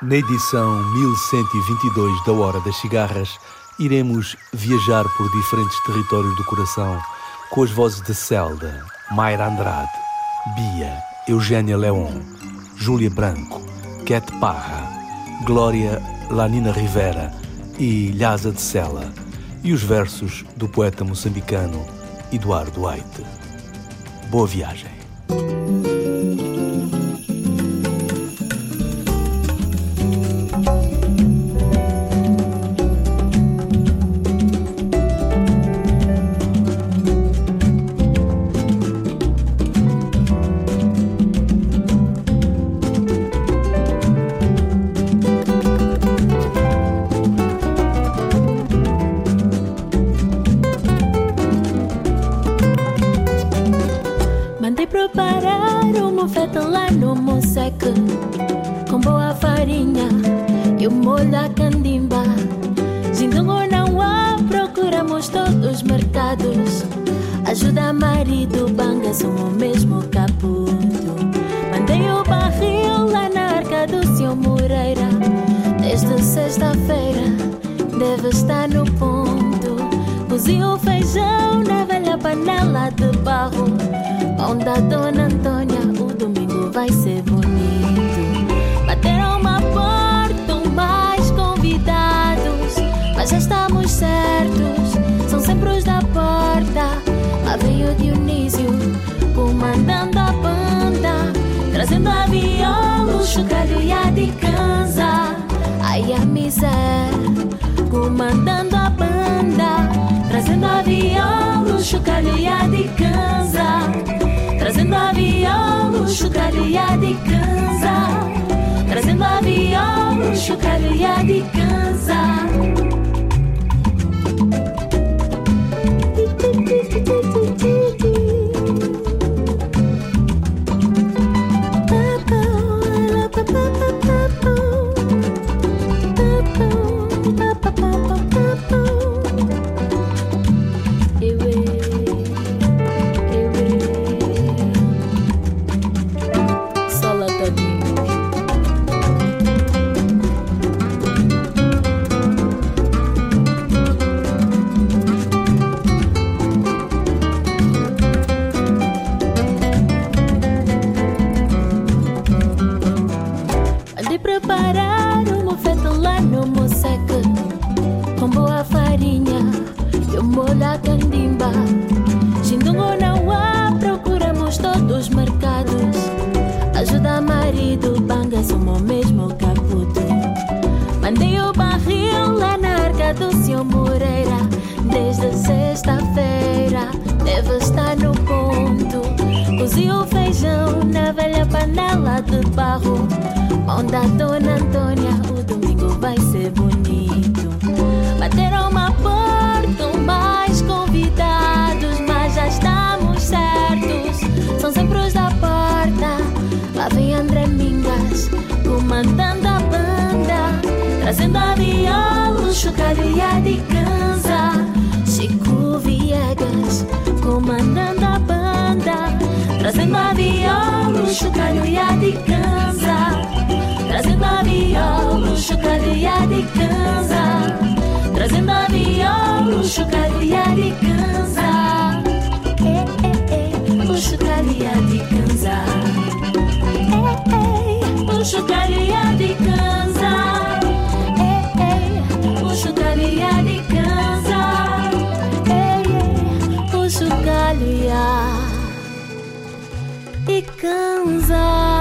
Na edição 1122 da Hora das Cigarras, iremos viajar por diferentes territórios do coração com as vozes de Celda, Mayra Andrade, Bia, Eugênia Leon, Júlia Branco, Cat Parra, Glória Lanina Rivera e Lhasa de Sela, e os versos do poeta moçambicano Eduardo Aite. Boa viagem. preparar um oferta lá no Monseca Com boa farinha e o molho da candimba. Jindungo não há, procuramos todos os mercados. Ajuda marido, banga, são o mesmo caputo. Mandei o barril lá na arca do seu Moreira. Desde sexta-feira deve estar no ponto. Cozinho feijão na velha panela de barro onda Dona Antônia, o domingo vai ser bonito. Bateram uma porta, mais convidados, mas já estamos certos, são sempre os da porta. Lá vem o Dionísio, comandando a banda, trazendo a viola, o chocalho e a dicanza. Ai, a miséria, comandando a banda. chocalho de cansa. Trazendo a viola, chocalho de cansa. moda candimba. Xindungo na UA, procuramos todos os mercados. Ajuda marido, banga somo mesmo caputo. Mandei o barril lá na arca do senhor Moreira. Desde sexta-feira, deve estar no ponto. Cozi o feijão na velha panela de pau. banda, banda, trazendo a viola, chucaria de cansa. Chico Viegas, comandando a banda, trazendo a viola, chucaria de cansa. Trazendo a viola, chucaria de cansa. Trazendo a viola, chucaria de cansa. É, é, é, luxo, de cansa. Ei, ei, luxo, de cansa.